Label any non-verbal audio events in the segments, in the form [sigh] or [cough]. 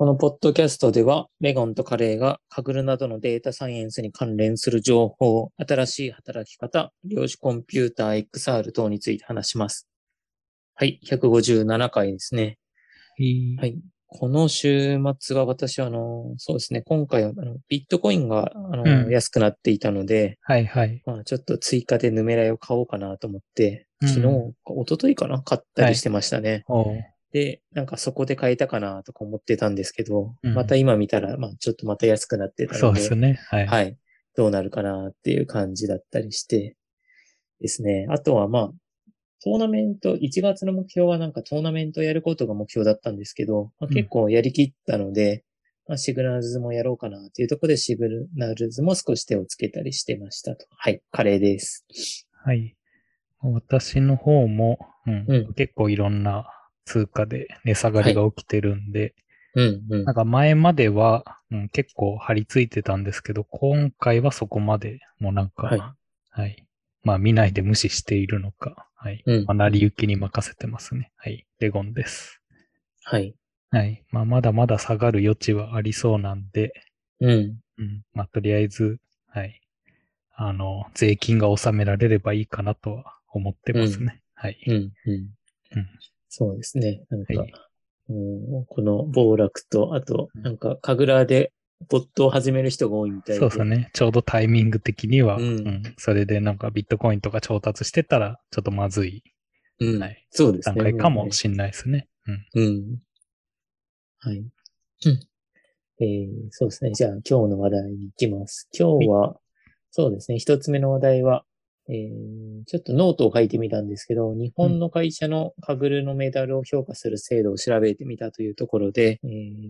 このポッドキャストでは、レゴンとカレーがカグルなどのデータサイエンスに関連する情報、新しい働き方、量子コンピューター XR 等について話します。はい、157回ですね。はい。この週末は私は、あの、そうですね、今回はあのビットコインがあの、うん安くなっていたので、はいはい。まあ、ちょっと追加でヌメライを買おうかなと思って、うん昨日、一昨日かな買ったりしてましたね。で、なんかそこで買えたかなとか思ってたんですけど、うんまた今見たら、まあちょっとまた安くなってたそうので、ですね。はい。はい。どうなるかなっていう感じだったりしてですね。あとはまあ、トーナメント、1月の目標はなんかトーナメントやることが目標だったんですけど、まあ、うん結構やりきったので、まあ、シグナルズもやろうかなっていうところでシグナルズも少し手をつけたりしてましたと。はい、カレーです。はい。私の方も、うんうん結構いろんな通貨で値下がりが起きてるんで、うん、うんなん。か前までは、うん、結構張り付いてたんですけど、今回はそこまでもうなんか、はいはい。まあ見ないで無視しているのか、はい。うんまあ、成り行きに任せてますね。はい。レゴンです。はい。はい。まあまだまだ下がる余地はありそうなんで、うん。うん。まあとりあえず、はい。あの、税金が納められればいいかなとは思ってますね。はい。うん、うん。うんそうですね。なんか、はいうんこの暴落と、あと、うんなんか、神楽でボットを始める人が多いみたいで。そうですね。ちょうどタイミング的には、ううんん。それでなんかビットコインとか調達してたら、ちょっとまずいうん。はいそうですね。段階かもしんないですね。うん。うん。はい。うんえーそうですね。じゃあ、今日の話題に行きます。今日は、そうですね。一つ目の話題は、えーちょっとノートを書いてみたんですけど、日本の会社のカグルのメダルを評価する制度を調べてみたというところで、えー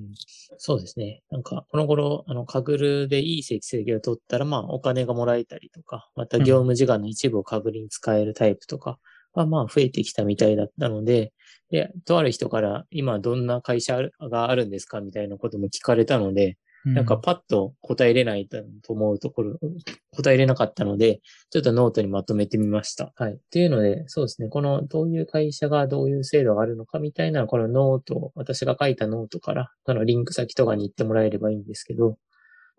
そうですね。なんか、この頃、あの、カグルでいい成績を取ったら、まあ、お金がもらえたりとか、また業務時間の一部をカグルに使えるタイプとかは、まあ、増えてきたみたいだったので、で、とある人から、今どんな会社があるんですかみたいなことも聞かれたので、なんかパッと答えれないと思うところ、答えれなかったので、ちょっとノートにまとめてみました。はい。っていうので、そうですね。このどういう会社がどういう制度があるのかみたいな、このノート、私が書いたノートから、そのリンク先とかに行ってもらえればいいんですけど、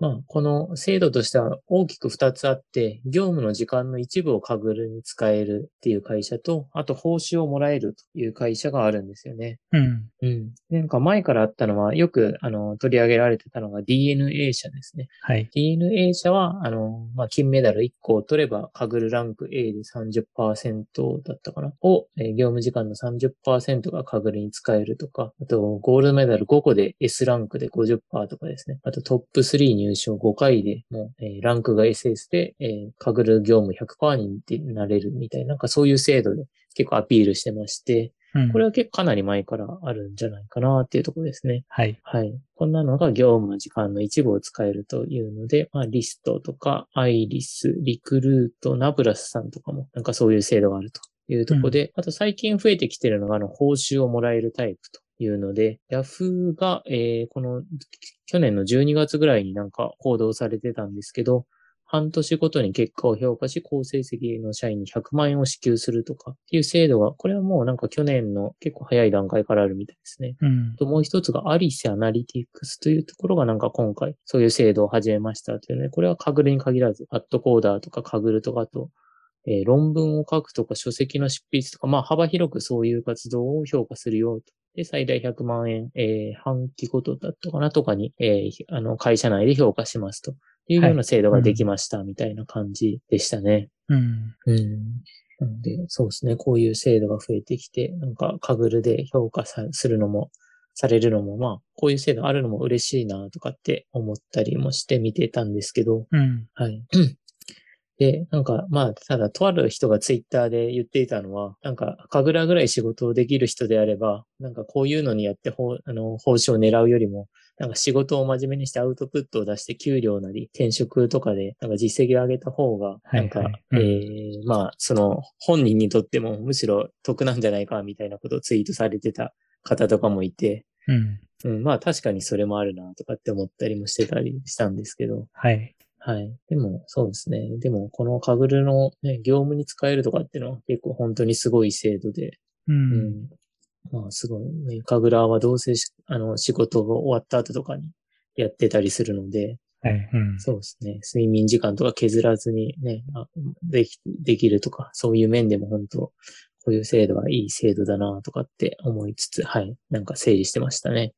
まあ、この制度としては大きく二つあって、業務の時間の一部を Kaggle に使えるっていう会社と、あと報酬をもらえるという会社があるんですよね。うん。うん。なんか前からあったのは、よく、あの、取り上げられてたのが DNA 社ですね。はい。DNA 社は、あの、まあ、金メダル1個を取れば、カグルランク A で30%だったかなを、えー業務時間の30%がカグルに使えるとか、あと、ゴールドメダル5個で S ランクで50%とかですね。あと、トップ3入賞5回でもう、えーランクが SS で、えーカグル業務100%になれるみたいな、なんかそういう制度で結構アピールしてまして、うんこれは結構かなり前からあるんじゃないかなっていうところですね。はい。はい。こんなのが業務の時間の一部を使えるというので、まあ、リストとか、アイリス、リクルート、ナブラスさんとかも、なんかそういう制度があるというところで、あと最近増えてきてるのが、あの、報酬をもらえるタイプというので、ヤフーが、えーこの、去年の12月ぐらいになんか報道されてたんですけど、半年ごとに結果を評価し、好成績の社員に100万円を支給するとかっていう制度が、これはもうなんか去年の結構早い段階からあるみたいですね。うん。と、もう一つがアリスアナリティクスというところがなんか今回そういう制度を始めましたというので、これはカグルに限らず、アットコーダーとかカグルとかあと、えー論文を書くとか書籍の執筆とか、まあ幅広くそういう活動を評価するよと。で、最大100万円、えー半期ごとだったかなとかに、えーあの、会社内で評価しますというような制度ができましたみたいな感じでしたね。うん。うん。なので、そうですね。こういう制度が増えてきて、なんか、カグルで評価さするのも、されるのも、まあ、こういう制度あるのも嬉しいな、とかって思ったりもして見てたんですけど、うん。はい。で、なんか、まあ、ただ、とある人がツイッターで言っていたのは、なんか、かぐらぐらい仕事をできる人であれば、なんかこういうのにやってほう、あの、報酬を狙うよりも、なんか仕事を真面目にしてアウトプットを出して給料なり転職とかでなんか実績を上げた方が、いなんか、えーまあ、その本人にとってもむしろ得なんじゃないかみたいなことをツイートされてた方とかもいて、うん。うん、まあ確かにそれもあるなとかって思ったりもしてたりしたんですけど、はい。はい。でも、そうですね。でも、このカグルの、ね、業務に使えるとかっていうのは結構本当にすごい制度で、う。うんまあ、すごい、ね、神楽はどうせし、あの、仕事が終わった後とかにやってたりするので、はい。うん。そうですね。睡眠時間とか削らずにね、あでき、できるとか、そういう面でも本当、こういう制度はいい制度だなとかって思いつつ、はい。なんか整理してましたね。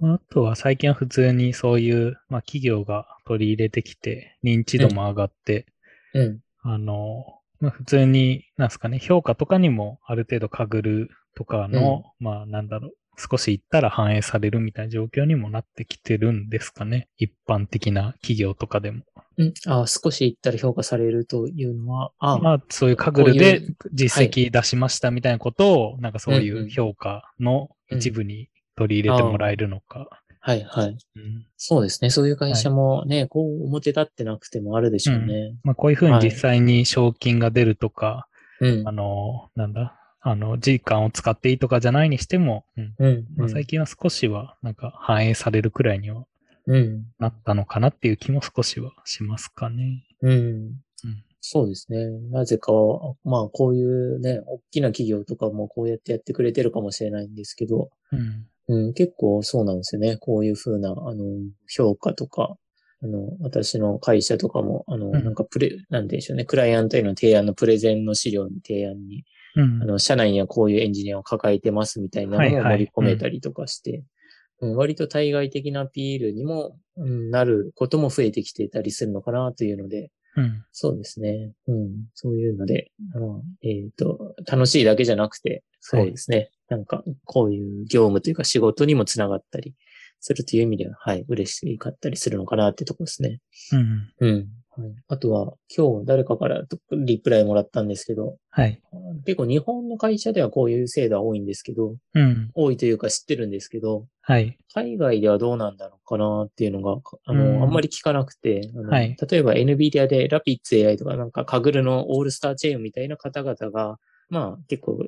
うん、あとは最近は普通にそういう、まあ、企業が取り入れてきて、認知度も上がって、うん。あの、まあ、普通に、なんですかね、評価とかにもある程度かぐるとかの、まあ、なんだろう、少し行ったら反映されるみたいな状況にもなってきてるんですかね。一般的な企業とかでも。うん。あ少し言ったら評価されるというのは、あまあ、そういうカグルで実績出しましたみたいなことを、なんかそういうんううん評価の一部に取り入れてもらえるのか。はいはい。うんそうですね。そういう会社もね、こう表立ってなくてもあるでしょうね。まあ、こういうふうに実際に賞金が出るとか、うんあ。の、なんだ、あの、時間を使っていいとかじゃないにしても、うんうん。まあ、最近は少しは、なんか反映されるくらいにはうん。なったのかなっていう気も少しはしますかね。うん。うんそうですね。なぜかは、まあこういうね、大きな企業とかもこうやってやってくれてるかもしれないんですけど、うん。うん、結構そうなんですよね。こういうふうな、あの、評価とか、あの、私の会社とかも、あの、んなんかプレ、なんでしょうね。クライアントへの提案のプレゼンの資料に提案に、うんあの、社内にはこういうエンジニアを抱えてますみたいなのをはいはい盛り込めたりとかして、うん割と対外的なアピールにも、うんなることも増えてきてたりするのかなというので、うん。そうですね。うん。そういうので、あのえっ、と、楽しいだけじゃなくて、そうですね。なんか、こういう業務というか仕事にもつながったりするという意味では、はい、嬉しかったりするのかなってとこですね。うん。うん。はい、あとは、今日誰かからリプライもらったんですけど、はい。結構日本の会社ではこういう制度は多いんですけど、うん。多いというか知ってるんですけど、はい。海外ではどうなんだろうかなっていうのが、あの、うんあんまり聞かなくて、あのはい例えば NVIDIA で Rapids AI とかなんかカグルのオールスターチェーンみたいな方々が、まあ結構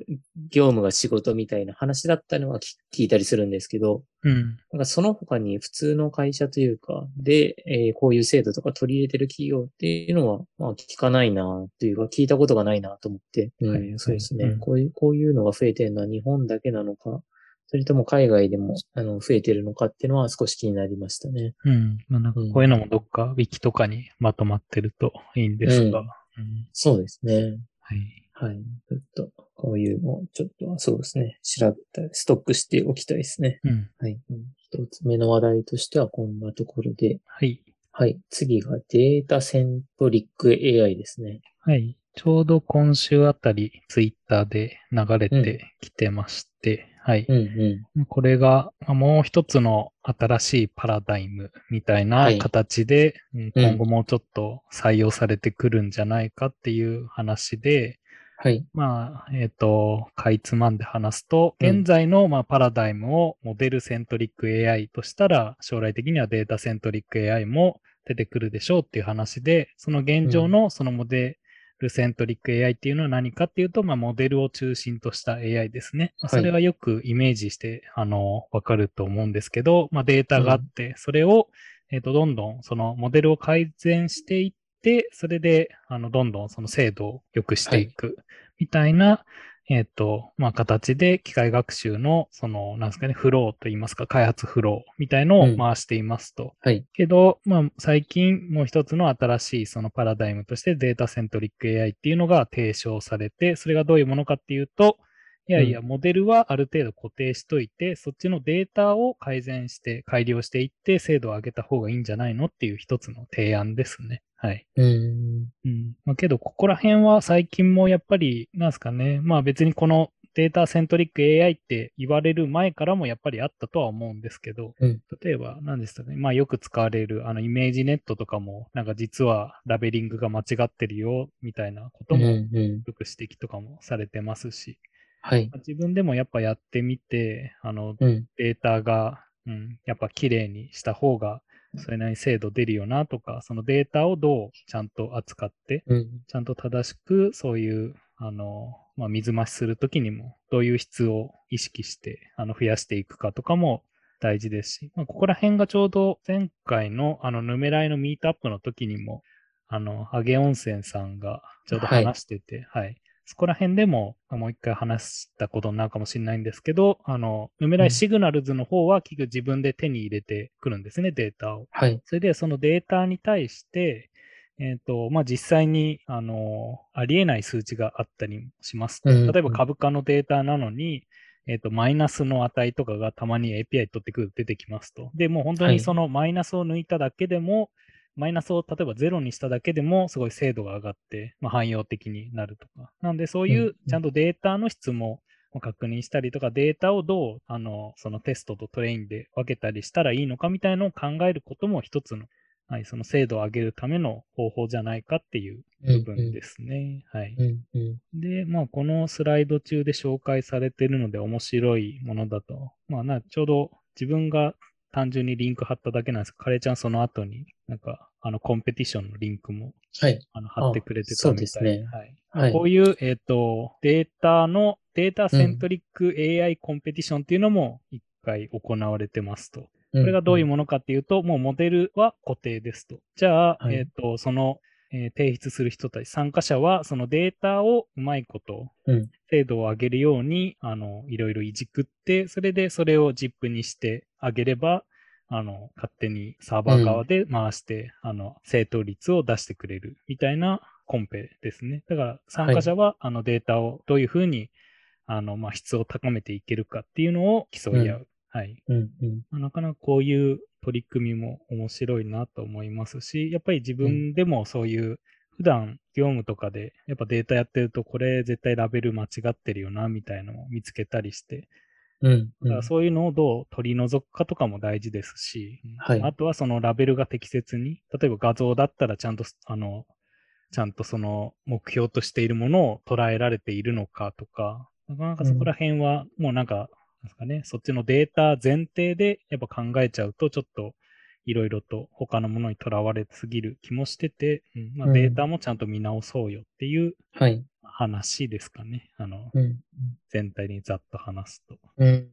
業務が仕事みたいな話だったのは聞聞いたりするんですけど、うん。なんかその他に普通の会社というか、で、えーこういう制度とか取り入れてる企業っていうのは、まあ聞かないなというか、聞いたことがないなと思って、うんはいそうですね、うんこういう、こういうのが増えてるのは日本だけなのか、それとも海外でもあの増えてるのかっていうのは少し気になりましたね。うん。まあ、なんかこういうのもどっか、ウィキとかにまとまってるといいんですが。ううんん。そうですね。はい。はい。ちょっと、こういうのをちょっと、そうですね。調べたり、ストックしておきたいですね。うん。はい。うん一つ目の話題としてはこんなところで、はい。はい。次がデータセントリック AI ですね。はい。ちょうど今週あたり、ツイッターで流れてきてまして、はい。うんうん。これがまあもう一つの新しいパラダイムみたいはない形で、うんうん今後もうちょっと採用されてくるんじゃないかっていう話で、はい。まあ、えっ、と、かいつまんで話すと、うん現在の、まあ、パラダイムをモデルセントリック AI としたら、将来的にはデータセントリック AI も出てくるでしょうっていう話で、その現状のそのモデルセントリック AI っていうのは何かっていうと、まあ、モデルを中心とした AI ですね。まあはいそれはよくイメージして、あの、わかると思うんですけど、まあ、データがあって、それを、えっ、と、どんどんそのモデルを改善していって、それで、あの、どんどんその精度を良くしていく。みたいな、えっ、と、まあ、形で機械学習の、その、なんですかね、フローといいますか、開発フローみたいのうんを回していますと。はい。けど、まあ、最近もう一つの新しいそのパラダイムとしてデータセントリック AI っていうのが提唱されて、それがどういうものかっていうと、いやいや、モデルはある程度固定しといて、そっちのデータを改善して、改良していって、精度を上げた方がいいんじゃないのっていう一つの提案ですね。はい。うーん。うん。まあ、けど、ここら辺は最近もやっぱり、なんですかね。まあ別にこのデータセントリック AI って言われる前からもやっぱりあったとは思うんですけど、うん例えば何でしたかね。まあよく使われるあの ImageNet とかも、なんか実はラベリングが間違ってるよ、みたいなこともうんようん。く指摘とかもされてますし、はい。まあ自分でもやっぱやってみて、あのうん。データが、うん、やっぱ綺麗にした方が、それなりに精度出るよなとか、そのデータをどうちゃんと扱って、うん。ちゃんと正しく、そういう、あの、まあ、水増しするときにも、どういう質を意識して、あの、増やしていくかとかも大事ですし、まあ、ここら辺がちょうど前回の、あの、ヌメライのミートアップの時にも、あの、ハゲ温泉さんがちょうど話してて、はい、そこら辺でももう一回話したことになるかもしれないんですけど、あの、ヌメライシグナルズの方は結局自分で手に入れてくるんですね、データを。はい。それでそのデータに対して、えっ、と、まあ、実際に、あの、ありえない数値があったりします例えば株価のデータなのに、えっ、と、マイナスの値とかがたまに API 取ってくると出てきますと。で、もう本当はいにそのマイナスを抜いただけでも、マイナスを例えばゼロにしただけでも、すごい精度が上がって、まあ、汎用的になるとか。なんで、そういうちゃんとデータの質も確認したりとか、データをどう、あの、そのテストとトレインで分けたりしたらいいのかみたいのを考えることも一つの、はい、その精度を上げるための方法じゃないかっていう部分ですね。で、まあ、このスライド中で紹介されているので面白いものだと。まあな、ちょうど自分が単純にリンク貼っただけなんですけど、カレーちゃんその後になんか、あの、コンペティションのリンクもはい。あの貼ってくれてたみたいですねはい。はいこういう、えっ、と、データの、データセントリック AI コンペティションっていうのも一回行われてますと。ここれがどういうものかっていうと、もうモデルは固定ですと。じゃあ、はいえっ、と、その、えー提出する人たち、参加者は、そのデータをうまいこと、うん精度を上げるように、あの、いろいろいじくって、それでそれを ZIP にしてあげれば、あの、勝手にサーバー側で回して、あの、正答率を出してくれるみたいなコンペですね。だから、参加者は、あの、データをどういうふうに、あの、まあ、質を高めていけるかっていうのを競い合う。はい。うんうん。まあなかなかこういう取り組みも面白いなと思いますし、やっぱり自分でもそういう、普段業務とかでやっぱデータやってるとこれ絶対ラベル間違ってるよなみたいのを見つけたりして、うんだからそういうのをどう取り除くかとかも大事ですし、はいあとはそのラベルが適切に、例えば画像だったらちゃんと、あの、ちゃんとその目標としているものを捉えられているのかとか、なかなかそこら辺はもうなんか、なんですかね、そっちのデータ前提でやっぱ考えちゃうとちょっといろいろと他のものにとらわれすぎる気もしてて、うんまあ、うんデータもちゃんと見直そうよっていうはい。話ですかね。あの、うん。全体にざっと話すと。うん。うん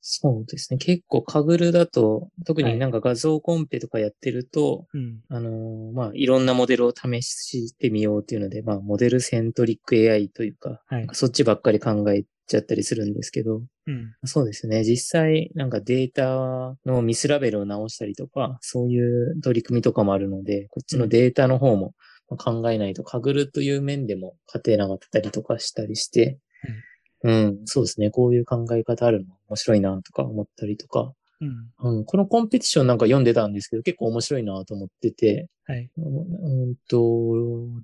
そうですね。結構、カグルだと、特になんか画像コンペとかやってると、うん。あのーまあ、いろんなモデルを試してみようっていうので、まあ、モデルセントリック AI というか、はいそっちばっかり考えちゃったりするんですけど、うん。そうですね。実際、なんかデータのミスラベルを直したりとか、そういう取り組みとかもあるので、こっちのデータの方もまあ考えないと、かぐるという面でも勝てなかったりとかしたりして、うん、そうですね。こういう考え方あるの面白いなとか思ったりとか、うん。うん、このコンペティションなんか読んでたんですけど、結構面白いなと思ってて、はい。うんと、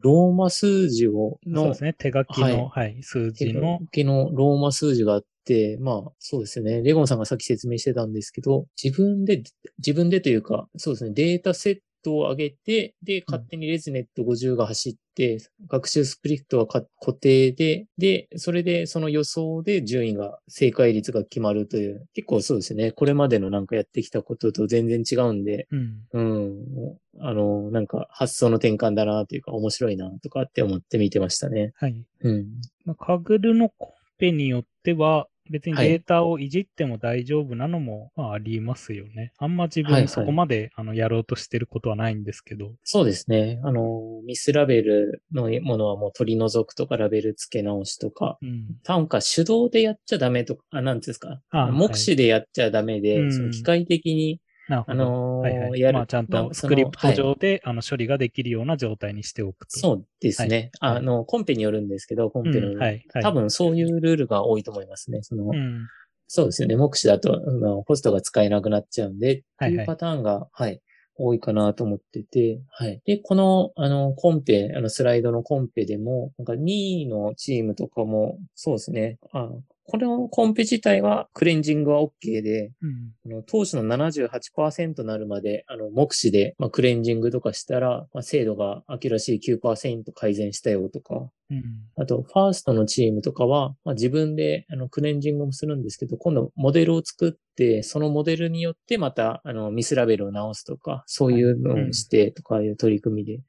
ローマ数字を、のそうです、ね。手書きの、はい、数字の、手書きのローマ数字があって、まあ、そうですよね。レゴンさんがさっき説明してたんですけど、自分で、自分でというか、そうですね。データセットを上げて、で、勝手にレズネット50が走って、学習スプリットはか固定で、で、それでその予想で順位が、正解率が決まるという、結構そうですね。これまでのなんかやってきたことと全然違うんで、うん。うん。あの、なんか発想の転換だなというか面白いなとかって思って見てましたね。はい。うん。まあ、カグルのコンペによっては、別にはいデータをいじっても大丈夫なのも、まあ、ありますよね。あんま自はいはい分そこまで、あのやろうとしてることはないんですけど。そうですね。あの、ミスラベルのものはもう取り除くとか、ラベル付け直しとか、うん。単価手動でやっちゃダメとか、あ、なんですか？あ目視でやっちゃダメで、うんその機械的に、あ。のはいはい。やる。まあ、ちゃんとスクリプトはい上で、あの処理ができるような状態にしておくと。そうですね。はいあの、コンペによるんですけど、コンペの、うんはいはい多分そういうルールが多いと思いますね。その、うん。そうですよね。目視だと、あのホストが使えなくなっちゃうんで、ってはいはいいうパターンが、はい、多いかなと思ってて、はい。で、この、あの、コンペ、あの、スライドのコンペでも、なんか2位のチームとかも、そうですね。あこのコンペ自体は、クレンジングは OK で、うん。あの当時の78%なるまで、あの、目視で、まあ、クレンジングとかしたら、まあ、精度が accuracy 9%改善したよとか、うん。あと、 first のチームとかは、まあ、自分であのクレンジングもするんですけど、今度モデルを作って、そのモデルによってまたあの mislabel を直すとか、そういうのをしてとかいう取り組みで、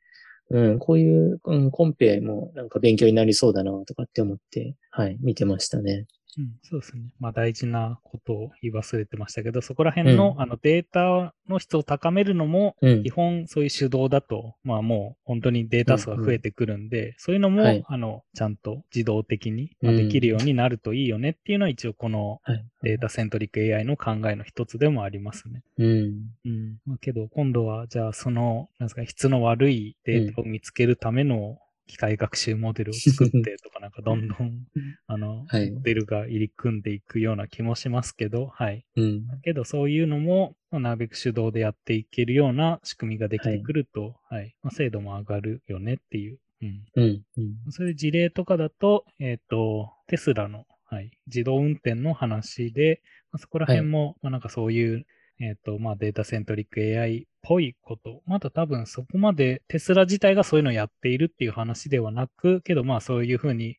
うん、こういう、うん、コンペもなんか勉強になりそうだなとかって思って、はい、見てましたね。うん、そうですね。まあ大事なことを言い忘れてましたけど、そこら辺の,、うんあのデータの質を高めるのも、うん基。本そういう手動だと、まあもう本当にデータ数が増えてくるんで、そういうのも、はいあの、ちゃんと自動的に、まあうんできるようになるといいよねっていうのは一応このはい。データセントリック AI の考えの一つでもありますね。うん。うん。まあ、けど今度は、じゃあその、なんですか、質の悪いデータを見つけるための機械学習モデルを作ってとか、なんかどんどん、あの、はいモデルが入り組んでいくような気もしますけど、はい。うん。けどそういうのも、まあなるべく手動でやっていけるような仕組みができてくると、はい。まあ、精度も上がるよねっていう。うん。うん。うん。そういう事例とかだと、えっ、と、テスラの、はい、自動運転の話で、まあ、そこら辺も、まあなんかそういう、えっ、と、まあデータセントリック AI っぽいこと、まだ多分そこまでテスラ自体がそういうのをやっているっていう話ではなく、けどまあそういうふうに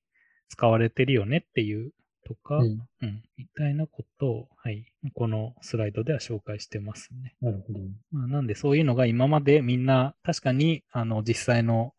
使われてるよねっていうとか、うん。うん、みたいなことを、はい、このスライドでは紹介してますね。なるほど。まあ、なんでそういうのが今までみんな確かにあの実際の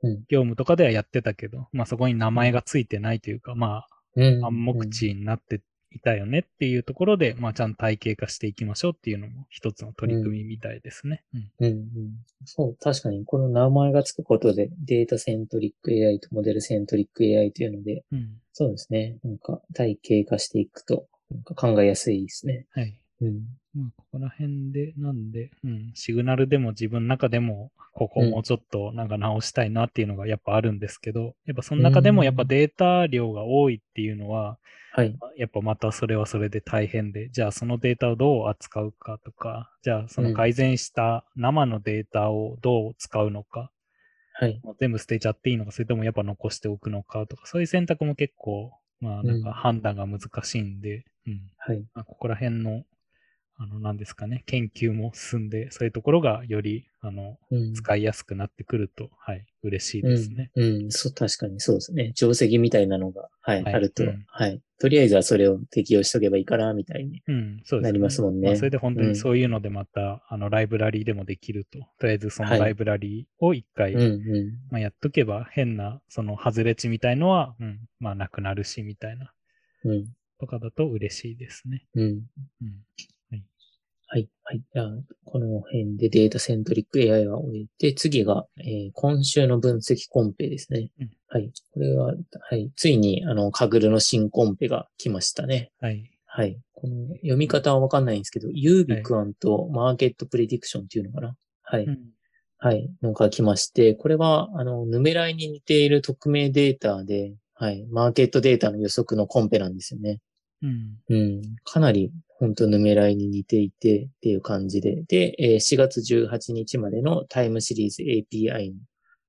うん。業務とかではやってたけど、まあそこに名前がついてないというか、まうん。あ暗黙知になっていたよねっていうところで、まあちゃんと体系化していきましょうっていうのも一つの取り組みみたいですね。うん。うん。うん。そう、確かに、この名前がつくことで、データセントリック AI とモデルセントリック AI というので、うん。そうですね。なんか、体系化していくと、なんか考えやすいですね。はい。うん。まあここら辺で、なんで、うん、シグナルでも自分の中でも、ここうんもうちょっとなんか直したいなっていうのがやっぱあるんですけど、やっぱその中でもやっぱデータ量が多いっていうのは、はい。やっぱまたそれはそれで大変で、じゃあそのデータをどう扱うかとか、じゃあその改善した生のデータをどう使うのか、はい。もう全部捨てちゃっていいのか、それともやっぱ残しておくのかとか、そういう選択も結構、まあなんか判断が難しいんで、うん。はい。まあ、ここら辺の、あの、なんですかね、研究も進んで、そういうところがより、あの、うん。使いやすくなってくると、はい、嬉しいですね。うん。うん。そう、確かにそうですね。定石みたいなのが、はい、はいあると、うんはい。とりあえずはそれを適用しとけばいいかな、みたいに。なりますもんねあそれで本当うんにそういうのでまた、あの、ライブラリーでもできると。とりあえずそのはいライブラリーを一回、うん、うまあ、やっとけば変な、その、外れ値みたいのは、うん、まあ、なくなるし、みたいな、ん。うん。とかだと嬉しいですね。うん。うん。はい。はい。じゃあ、この辺でデータセントリック AI は終えて、次が、えー今週の分析コンペですね。うんはい。これは、はい。ついに、あの、カグルの新コンペが来ましたね。はい。はい。この読み方はわかんないんですけど、ユービクアンとマーケットプレディクションっていうのかな。はい。うん。はい。のが来まして、これは、あの、ヌメライに似ている匿名データで、はい。マーケットデータの予測のコンペなんですよね。うん。うん。かなり、本当ヌメライに似ていてっていう感じで。で、えー4月18日までのタイムシリーズ API の、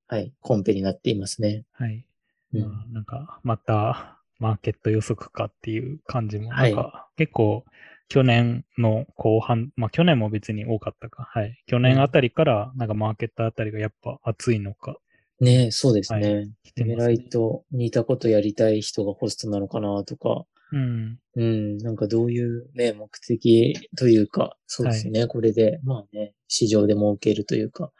はい、コンペになっていますね。はい。うん。まあ、なんか、また、マーケット予測かっていう感じも、はいなんか、結構、去年の後半、まあ去年も別に多かったか。はい。去年あたりから、なんかマーケットあたりがやっぱ熱いのか。ねえそうですね。は来てヌメますねライと似たことやりたい人がホストなのかなとか、うん。うん、なんかどういうね、目的というか、そうですね、これで、まあね、市場で儲けるというか、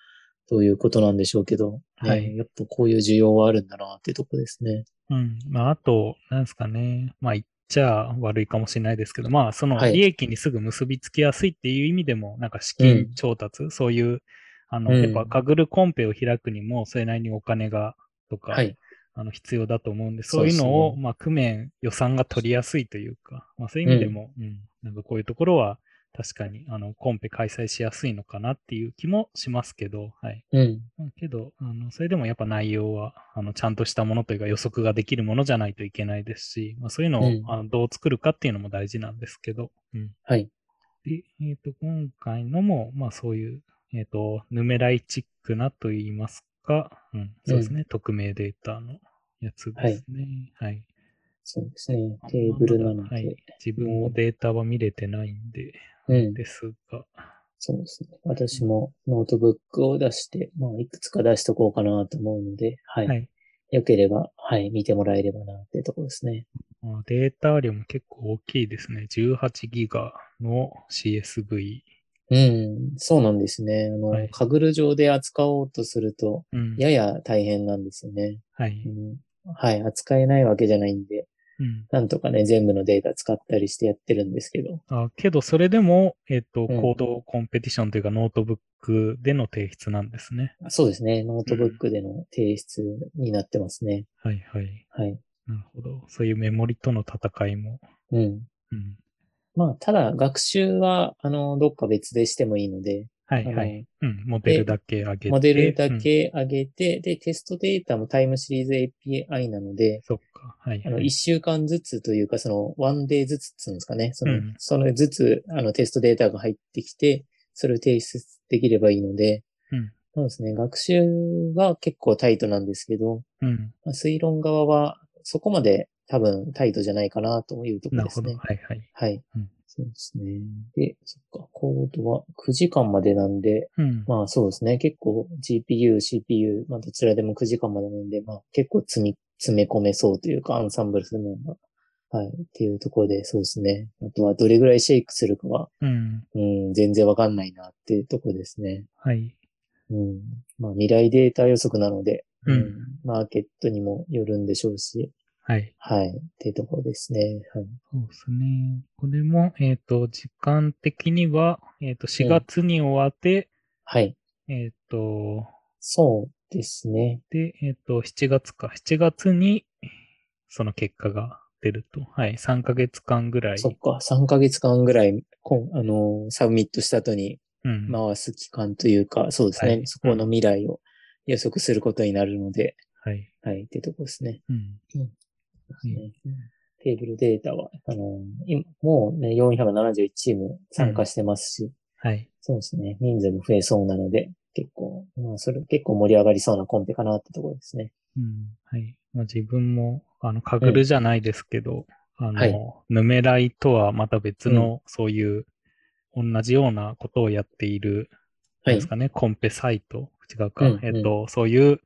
どういうことなんでしょうけど、ね、はいやっぱこういう需要はあるんだなってとこですね。うん。まあ、あと、なんですかね。まあ、言っちゃ悪いかもしれないですけど、まあ、そのはい利益にすぐ結びつきやすいっていう意味でも、なんか資金うん調達、そういう、あの、うんやっぱカグルコンペを開くにも、それなりにお金が、とか、はい。あの必要だと思うんで、そうういうのを、まあ、工面、予算が取りやすいというか、まあ、そういう意味でも、うん、なんかこういうところは、確かに、あの、コンペ開催しやすいのかなっていう気もしますけど、はい。うん。まあけど、あの、それでもやっぱ内容は、あの、ちゃんとしたものというか予測ができるものじゃないといけないですし、まあ、そういうのを、うんあのどう作るかっていうのも大事なんですけど、うん。はい。で、えっ、と、今回のも、まあそういう、えっ、と、ヌメライチックなと言いますか、うん、そうですね、匿名データのやつですね。はい。そうですね。テーブルなので、はい。自分もデータは見れてないんで、うん。ですが、そうですね。私もノートブックを出して、まあ、いくつか出しとこうかなと思うので、はい。はい。よければ、はい、見てもらえればなってとこですね。まあデータ量も結構大きいですね。18ギガの CSV。うん、そうなんですね。あの、はいカグル上で扱おうとすると、うん。やや大変なんですよね。はい。うん、はい、扱えないわけじゃないんで、うん。なんとかね、全部のデータ使ったりしてやってるんですけど。あけど、それでも、えっ、と、うん code competition というか、ノートブックでの提出なんですね。そうですね。ノートブックでの提出になってますね。はいはい。はい。なるほど。そういうメモリとの戦いも。うん。うん。まあ、ただ、学習は、あの、どっか別でしてもいいので、はいあのはい。うん。モデルだけ上げて。モデルだうんけ上げて、で、テストデータもタイムシリーズ API なので、そっか。はい、あの、はい。一週間ずつというか、その、ワンデーずつっつうんですかね。その、うんそのずつ、あの、テストデータが入ってきて、それを提出できればいいので、うんそうですね。学習は結構タイトなんですけど、うん。まあ、推論側はそこまで多分タイトじゃないかなというところなるほど。ですね。はいはい。はい。うんそうですね。で、そっか、コードは9時間までなんで、うん。まあそうですね。結構 GPU、CPU、まあどちらでも9時間までなんで、まあ結構積み、詰め込めそうというか、アンサンブルするのが。はい。っていうところで、そうですね。あとはどれぐらいシェイクするかは、うん。うん、全然わかんないなっていうところですね。はい。うん。まあ未来データ予測なので、うんマーケットにもよるんでしょうし、はい。はい。っていうところですね。はい。そうですね。これも、えっ、と、時間的には、えっ、と、4月に終わって、はい。えっ、と、そうですね。で、えっ、と、7月か。7月に、その結果が出ると。はい。3ヶ月間ぐらい。そっか。3ヶ月間ぐらい、こんあのーサブミットした後にうん。回す期間というか、そうですね。はいそこの未来を予測することになるので、はい。はい。っていうところですね。うん。ですねテーブルデータは、あのー今もうね、471チーム参加してますし、はい。そうですね。人数も増えそうなので、結構、まあ、それ、結構盛り上がりそうなコンペかなってところですね。うん。はい。まあ、自分も、あの、かぐるじゃないですけど、あの、はいヌメライとはまた別の、そういう、同じようなことをやっている、です。かね、コンペサイト、違うか、うんうんえっと、そういう、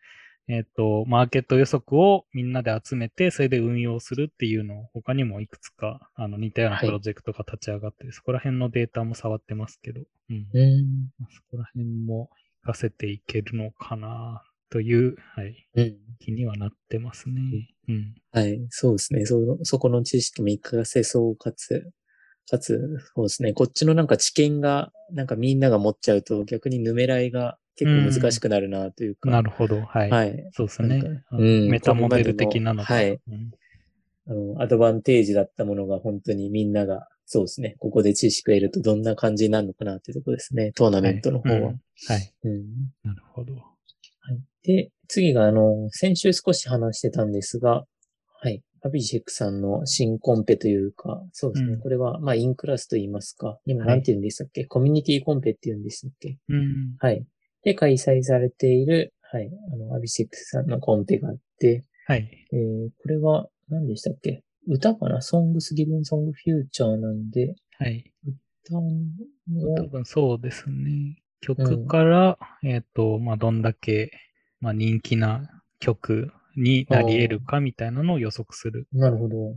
えっと、マーケット予測をみんなで集めて、それで運用するっていうのを、他にもいくつか、あの、似たようなはいプロジェクトが立ち上がって、そこら辺のデータも触ってますけど、うん。うん。まあそこら辺も活かせていけるのかな、という、はい、うん。気にはなってますね。うん。はい。そうですね。そ、そこの知識も活かせそう、かつ、かつ、そうですね。こっちのなんか知見が、なんかみんなが持っちゃうと逆にヌメライが結構難しくなるなというか。なるほど。はい。はい。そうですねメタモデル的なのか。これまでのうんあの、アドバンテージだったものが本当にみんなが、そうですね。ここで知識を得るとどんな感じになるのかなっていうところですね。トーナメントの方は。うんはい。うんなるほど。はい。で、次が、あの、先週少し話してたんですが、はい。アビジェクさんの新コンペというか、そうですね。うんこれは、まあ、インクラスと言いますか。今、はいなんて言うんでしたっけ、コミュニティコンペって言うんでしたっけ？うん。はい。で、開催されている、はい。あの、アビジェクさんのコンペがあって、はい。えー、これは、何でしたっけ？歌かな ?Songs Given Song Future なんで、はい。歌を多分そうですね。曲から、えっ、と、まあ、どんだけ、まあ、人気な曲になり得るかみたいなのを予測する。なるほど。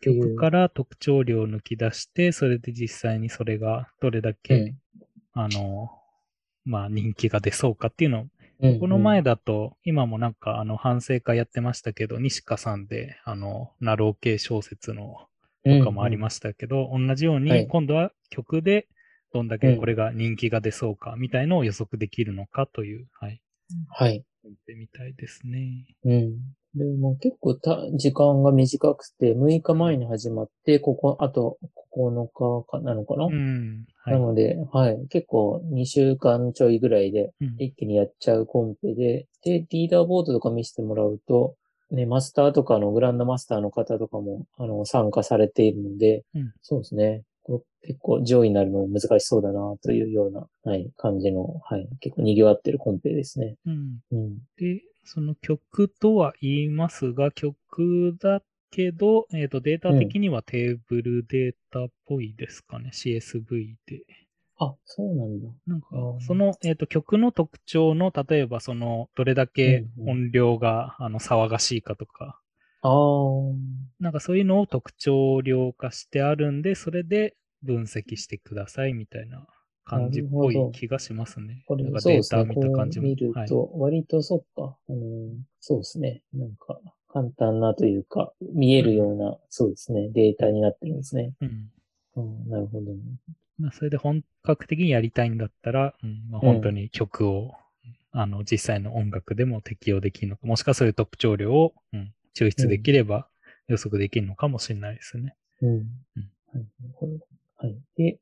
曲から特徴量を抜き出して、それで実際にそれがどれだけ、うんあの、まあ、人気が出そうかっていうのをうん。この前だと、今もなんかあの反省会やってましたけど、西川さんで、あの、ナロー系小説のとかもありましたけど、同じようはいに、今度は曲でどんだけこれが人気が出そうかみたいのを予測できるのかという、はい、はい。見てみたいですね。うん。でも結構た時間が短くて、6日前に始まって、ここ、あと9日かなのかな、うん。は。ないので、はい。結構2週間ちょいぐらいでうん一気にやっちゃうコンペで、で、リーダーボードとか見せてもらうと、ね、マスターとかのグランドマスターの方とかも、あの、参加されているので、うんそうですね。これ結構上位になるの難しそうだなというような、はい、感じの、はい、結構賑わってるコンペですね。うん。うん。で、その曲とは言いますが、曲だけど、えっ、と、データ的にはテーブルデータっぽいですかね。CSV で。あ、そうなんだ。なんかその、えっ、と、曲の特徴の、例えば、その、どれだけうんうん音量が、あの、騒がしいかとか、ああ、なんかそういうのを特徴量化してあるんで、それで分析してくださいみたいな感じっぽい気がしますね。これなんか。データ見た感じも。見るはい。と、割とそっか、あのーそうですね。なんか、簡単なというか、見えるような、そうですね、データになってるんですね。うん。うん、なるほど。まあ、それで本格的にやりたいんだったら、うんまあ、本当に曲を、あの、実際の音楽でも適用できるのか、もしくはそういう特徴量を、うん、抽出できれば予測できるのかもしれないですね。うん。はい、なるほど。はい。で。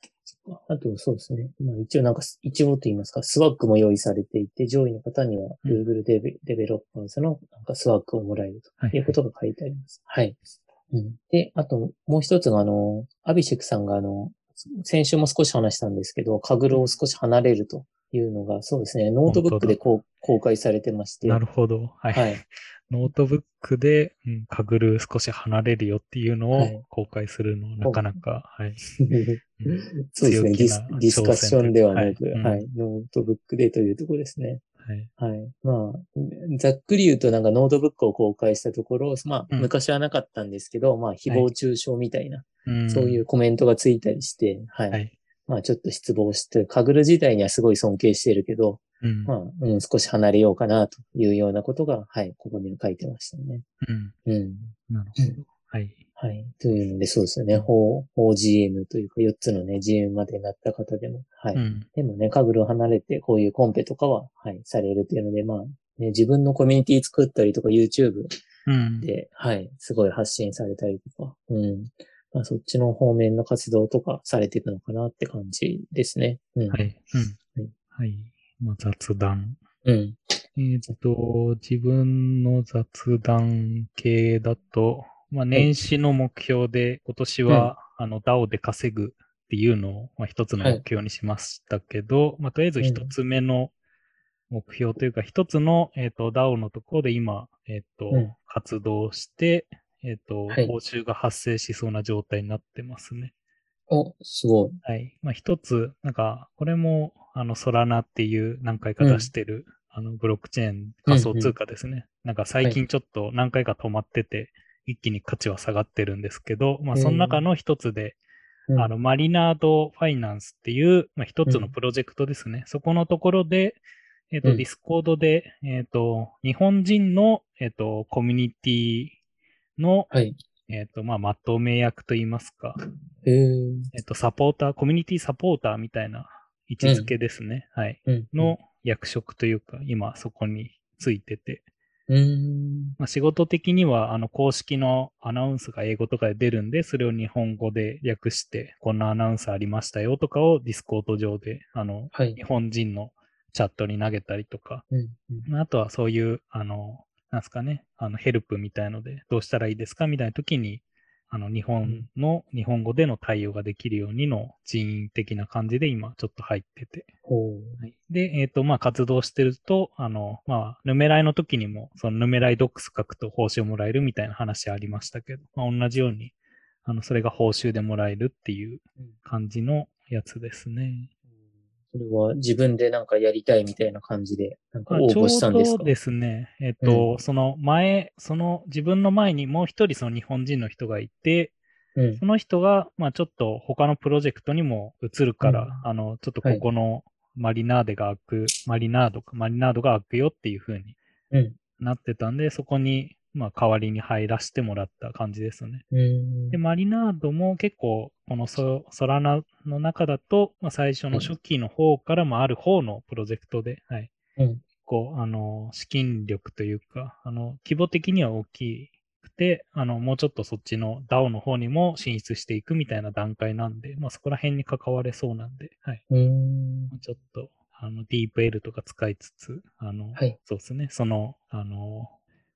あと、そうですね。まあ一応なんか、一応と言いますか、 swag も用意されていて、上位の方にはうん Google Deve,、Developers のなんか swag をもらえるはいということが書いてあります。はい。うん、で、あと、もう一つが、あの、アビシェクさんが、あの、先週も少し話したんですけど、 Kaggle を少し離れるというのが、そうですね、ノートブックでこう公開されてまして、なるほど。はい。はい。ノートブックで、うん、 Kaggle 少し離れるよっていうのはいを公開するのはなかなか、はい。[laughs] そうですね。ディスディスカッションではなく、はいはい、ノートブックでというところですね。はい。はい。まあ、ざっくり言うとなんかノートブックを公開したところ、まあ、うん昔はなかったんですけど、まあ、誹謗中傷みたいな、うんそういうコメントがついたりして、はい。はい。まあ、ちょっと失望して、 Kaggle 自体にはすごい尊敬してるけど、うん。まあ、うん、少し離れようかなというようなことが、はい、ここに書いてましたね。うん。うん。なるほど。はい。はい。というので、そうですよね。法、法 GM というか、4つのね、GM までなった方でも、はい。うん。でもね、カグルを離れて、こういうコンペとかは、はい、されるというので、まあ、ね、自分のコミュニティ作ったりとか、YouTube うん。で、はい、すごい発信されたりとか、うん。まあ、そっちの方面の活動とかされていくのかなって感じですね。うん。はい。うんはい。はい。まあ、雑談。うん。えーっと、自分の雑談系だと、まあ、年始の目標で、今年は、あの、DAO で稼ぐっていうのを、まあ、一つの目標にしましたけど、まあ、とりあえず一つ目の目標というか、一つの、えーっと、DAO のところで今、えーっと、うん活動して、えーっと、はい報酬が発生しそうな状態になってますね。お、すごい。はい。まあ、一つ、なんか、これも、あの、ソラナっていう何回か出してる、あの、ブロックチェーン仮想通貨ですね。なんか最近ちょっと何回か止まってて、一気に価値は下がってるんですけど、まあ、その中の一つで、うんあの、 Marinade Finance っていう、まあ、一つのプロジェクトですね。そこのところで、えっ、と、うん Discord で、えっ、と、日本人の、えっ、と、コミュニティの、はい。えっ、と、まあ、まとめ役といいますか、えっと、サポーター、コミュニティサポーターみたいな位置づけですね。はい。うん。の役職というか、今そこについてて。うん、うん。まあ、仕事的には、あの、公式のアナウンスが英語とかで出るんで、それを日本語で訳して、こんなアナウンスありましたよとかを Discord 上で、あの、はい日。本人のチャットに投げたりとか、うん。うんまああとはそういう、あの、なんすかね、あの、ヘルプみたいので、どうしたらいいですかみたいな時に、あの、日本の、日本語での対応ができるようにの人員的な感じで今ちょっと入ってて。はい。で、えっ、と、まあ、活動してると、あの、まあ、ヌメライの時にも、そのヌメライドックス書くと報酬もらえるみたいな話ありましたけど、まあ、同じように、あの、それが報酬でもらえるっていううん。感じのやつですね。それは自分でなんかやりたいみたいな感じで、なんか応募したんですか？うどですね、えっ、と、その前、その自分の前にもう一人その日本人の人がいて、うん。その人が、まあちょっと他のプロジェクトにも移るから、うん。あの、ちょっとここのマリナーデが開く、マリナードか、マリナードが開くよっていう風にうん。なってたんで、そこに、まあ代わりに入らせてもらった感じですね。うんで、。マリナードも結構、このソソラナの中だと、まあ最初の初期の方からもある方のプロジェクトで、はい。うん。こう、あの、資金力というか、あの、規模的には大きくて、あの、もうちょっとそっちの DAO の方にも進出していくみたいな段階なんで、まあそこら辺に関われそうなんで、はい。うん。ちょっと、あの、DeepL とか使いつつ、あの、はいそうですね、その、あの、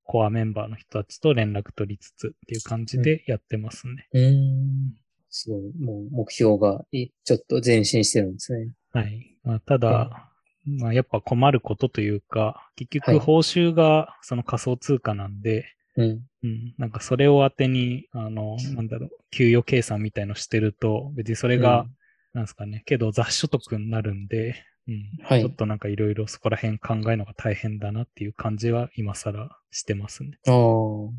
コアメンバーの人たちと連絡取りつつっていう感じでやってますね。うん。すごい。もう目標がいちょっと前進してるんですね。はい。まあ、ただ、まあ、やっぱ困ることというか、結はい局報酬がその仮想通貨なんで、うん。うん、なんかそれを当てに、あの、なんだろう、給与計算みたいのしてると、別にそれが、なんですかね、けど雑所得になるんで、うん、はいちょっとなんかいろいろそこら辺考えるのが大変だなっていう感じは今更してますね。ああ。うん、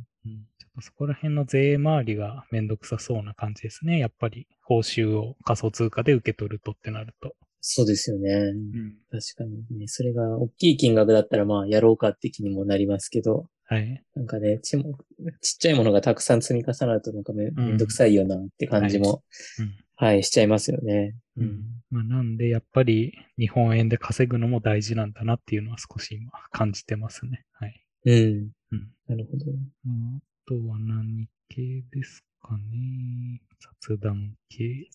ちょっとそこら辺の税回りがめんどくさそうな感じですね。やっぱり報酬を仮想通貨で受け取るとってなると。そうですよね。うん、確かにね。それが大きい金額だったらまあやろうかって気にもなりますけど、はい。なんかね、ちも、ちっちゃいものがたくさん積み重なるとなんかめ,、んどくさいよなって感じも、うん。はい、しちゃいますよね。うん。まあ、なんで、やっぱり日本円で稼ぐのも大事なんだなっていうのは少し今感じてますね。はい。うん。うん。なるほど。まああとは何系ですかね。雑談系。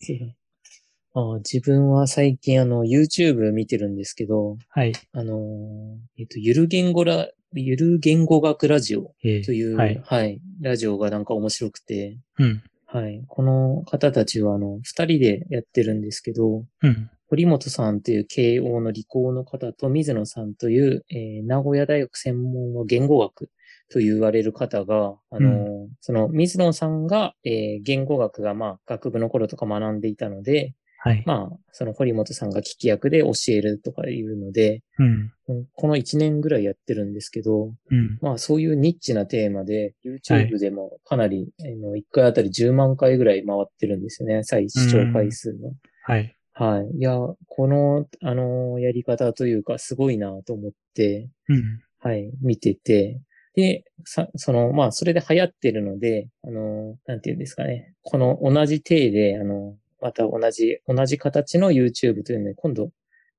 あ自分は最近あの YouTube 見てるんですけど、はい。あのーえっと、ゆる言語ラ、ゆる言語学ラジオえーという、はい。はい、ラジオがなんか面白くて、うん。はい、この方たちはあの、二人でやってるんですけど、うん。堀本さんという慶応の理工の方と水野さんという、えー名古屋大学専門の言語学と言われる方が、あのーその水野さんが、えー言語学がまあ学部の頃とか学んでいたので、はい。まあ、その堀本さんが聞き役で教えるとかいうので、うん。うんこの1年ぐらいやってるんですけど、うん。まあそういうニッチなテーマで、は YouTube でもかなり、あの1回あたり10万回ぐらい回ってるんですよね、再視聴回数が。はい。はい。いや、この、あの、やり方というか、すごいなと思って、うん。はい、見てて、で、さ、その、まあ、それで流行ってるので、あの、なんていうんですかね。この同じ体で、あの、また同じ、同じ形の YouTube というので、今度、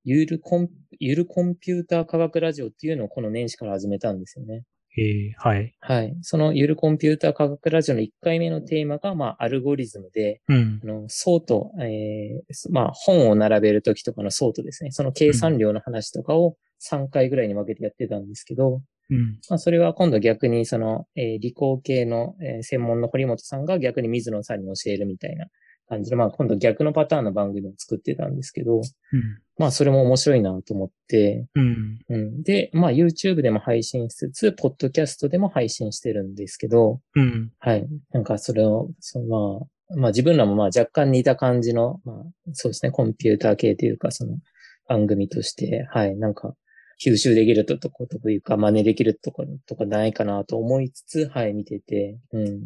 ゆるコン、ゆるコンピューター科学ラジオっていうのをこの年始から始めたんですよね。えー、はい。はい。そのゆるコンピューター科学ラジオの1回目のテーマが、まあ、アルゴリズムで、うんあ。の、ソート、えーまあ、本を並べるときとかのソートですね。その計算量の話とかを3回ぐらいに分けてやってたんですけど、うん。まあ、それは今度逆にその、えー理工系の、えー専門の堀本さんが逆に水野さんに教えるみたいな感じで、まあ、今度逆のパターンの番組を作ってたんですけど、うん。まあ、それも面白いなと思って、うん。うん。で、まあ、YouTube でも配信しつつ、ポッドキャストでも配信してるんですけど、うん。はい。なんかそれを、そのまあ、まあ自分らもまあ若干似た感じの、まあそうですね、コンピューター系というかその番組として、はい、なんか吸収できるととこというか真似できるとことかないかなと思いつつ、はい、見てて、うん。い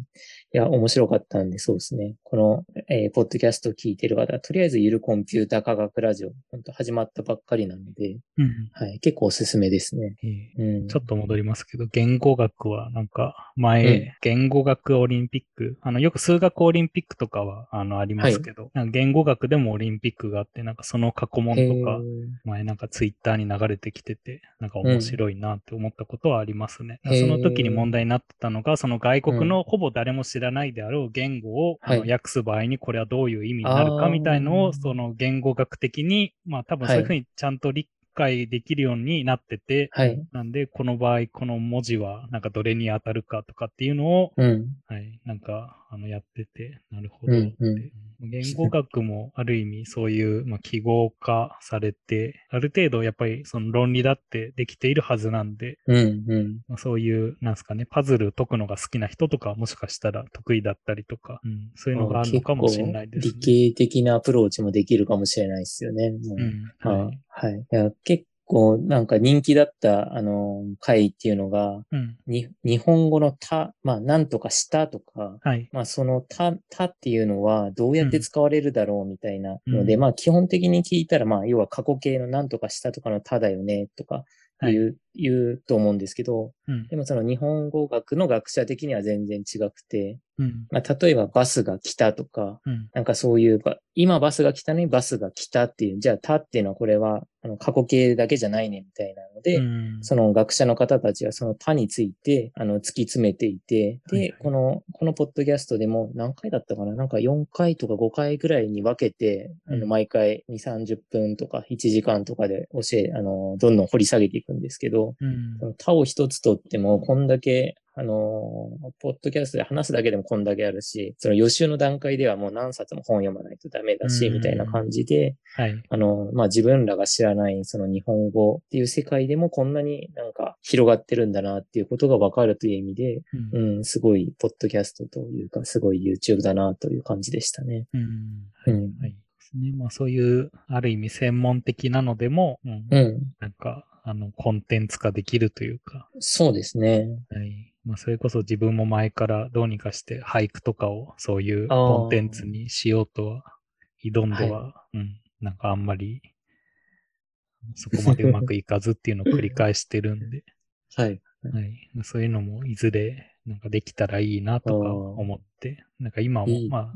や、面白かったんで、そうですね。この、えーポッドキャスト聞いてる方、とりあえずゆるコンピューター科学ラジオ、本当始まったばっかりなので、うん。はい、結構おすすめですね。えーうん。ちょっと戻りますけど、言語学はなんか前、うん言語学オリンピック、あのよく数学オリンピックとかはあのありますけど、なんか言語学でもオリンピックがあって、なんかその過去問へとかー、前なんかツイッターに流れてきてて、なんか面白いなって思ったことはありますね。へー。その時に問題になってたのが、その外国のほぼ誰も知らないであろう言語を、あのはい訳す場合にこれはどういう意味になるかみたいのを、その言語学的に、まあ多分そういうふうにちゃんと理解できるようになってて、はい。なんで、この場合、この文字は、なんかどれに当たるかとかっていうのを、うん。はい、なんか、あの、やってて、なるほどって。うんうん言語学もある意味そういう、まあ、記号化されて、ある程度やっぱりその論理だってできているはずなんで、うん、うん。まあ、そういう、なんですかね、パズル解くのが好きな人とか、もしかしたら得意だったりとか、うん、そういうのがあるのかもしれないですね。理系的なアプローチもできるかもしれないですよね。もううん、は。はいい。はい。いや結構なんか人気だった、あの、回っていうのが、うん、に、日本語のた、まあ、なんとかしたとか、はい。まあ、そのた、たっていうのはどうやって使われるだろうみたいなので、うん。まあ、基本的に聞いたら、まあ、要は過去形のなんとかしたとかのただよね、とかはい。言う、言うと思うんですけど、うん。で、もその日本語学の学者的には全然違くて、うん、まあ、例えばバスが来たとか、うん、なんかそういうか、今バスが来たのにバスが来たっていう、じゃあたっていうのはこれは、あの、過去形だけじゃないねみたいなので、うん。その学者の方たちはその他について、あの、突き詰めていて、で、はいはい。この、このポッドキャストでも何回だったかな？なんか4回とか5回ぐらいに分けて、あの、うん。毎回2、30分とか1時間とかで教え、あの、どんどん掘り下げていくんですけど、うんその他を一つとっても、こんだけ、あの、ポッドキャストで話すだけでもこんだけあるし、その予習の段階ではもう何冊も本読まないとダメだし、うんみたいな感じで、はい。あの、まあ、自分らが知らないその日本語っていう世界でもこんなになんか広がってるんだなっていうことがわかるという意味で、うんうん、すごいポッドキャストというか、すごい YouTube だなという感じでしたね。うんうん。はい。ですね。まあそういう、ある意味専門的なのでも、うんうん。なんか、あの、コンテンツ化できるというか、そうですね。はい。まあそれこそ自分も前からどうにかして俳句とかをそういうコンテンツにしようとは挑んでは、うん、なんかあんまりそこまでうまくいかずっていうのを繰り返してるんで、[laughs] はい。はい。そういうのもいずれなんかできたらいいなとか思って、なんか今もいいまあ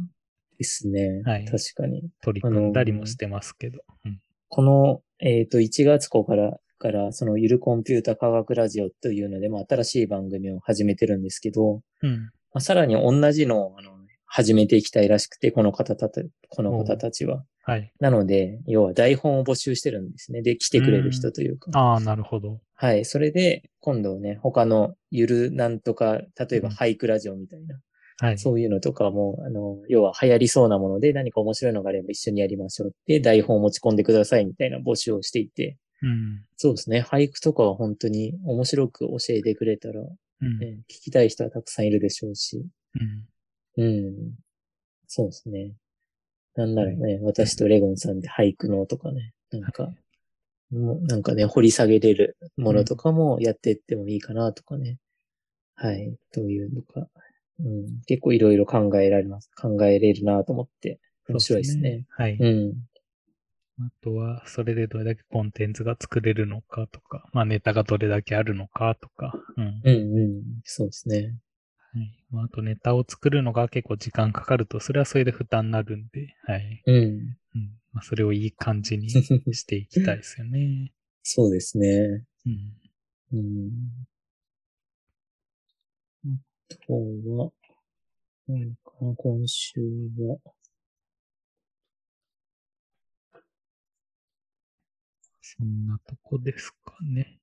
ですね。はい確かに。取り組んだりもしてますけど。うんこの、えっ、と、1月号から、から、そのゆるコンピュータ科学ラジオというので、まあ、新しい番組を始めてるんですけど、うん。まあ、さらに同じのを、あの、始めていきたいらしくて、この方たち、この方たちは。はい。なので、要は台本を募集してるんですね。で、来てくれる人というか。ああ、なるほど。はい。それで、今度ね、他のゆるなんとか、例えばうん俳句ラジオみたいな、はい。そういうのとかも、あの、要は流行りそうなもので何か面白いのがあれば一緒にやりましょうって、台本を持ち込んでくださいみたいな募集をしていて、うん。そうですね。俳句とかは本当に面白く教えてくれたら、うん。ね、聞きたい人はたくさんいるでしょうし、うん。うん。そうですね。なんならね、私とレゴンさんで俳句のとかね、なんか、もうなんかね、掘り下げれるものとかもやっていってもいいかなとかね。はい。というのか、うん。結構いろいろ考えられます。考えれるなと思って、面白いですね。はい。うん。あとは、それでどれだけコンテンツが作れるのかとか、まあネタがどれだけあるのかとか、うん。うんうん。そうですね。はい。まあ、あとネタを作るのが結構時間かかると、それはそれで負担になるんで、はい。うん。うん。まあ、それをいい感じに [laughs] していきたいですよね。そうですね。うん。うん。あとは、何かな、今週は。そんなとこですかね。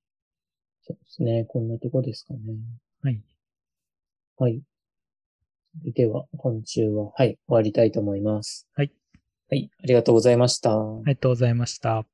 そうですね。こんなとこですかね。はい。はい。では、今週は、はい、終わりたいと思います。はい。はい、ありがとうございました。ありがとうございました。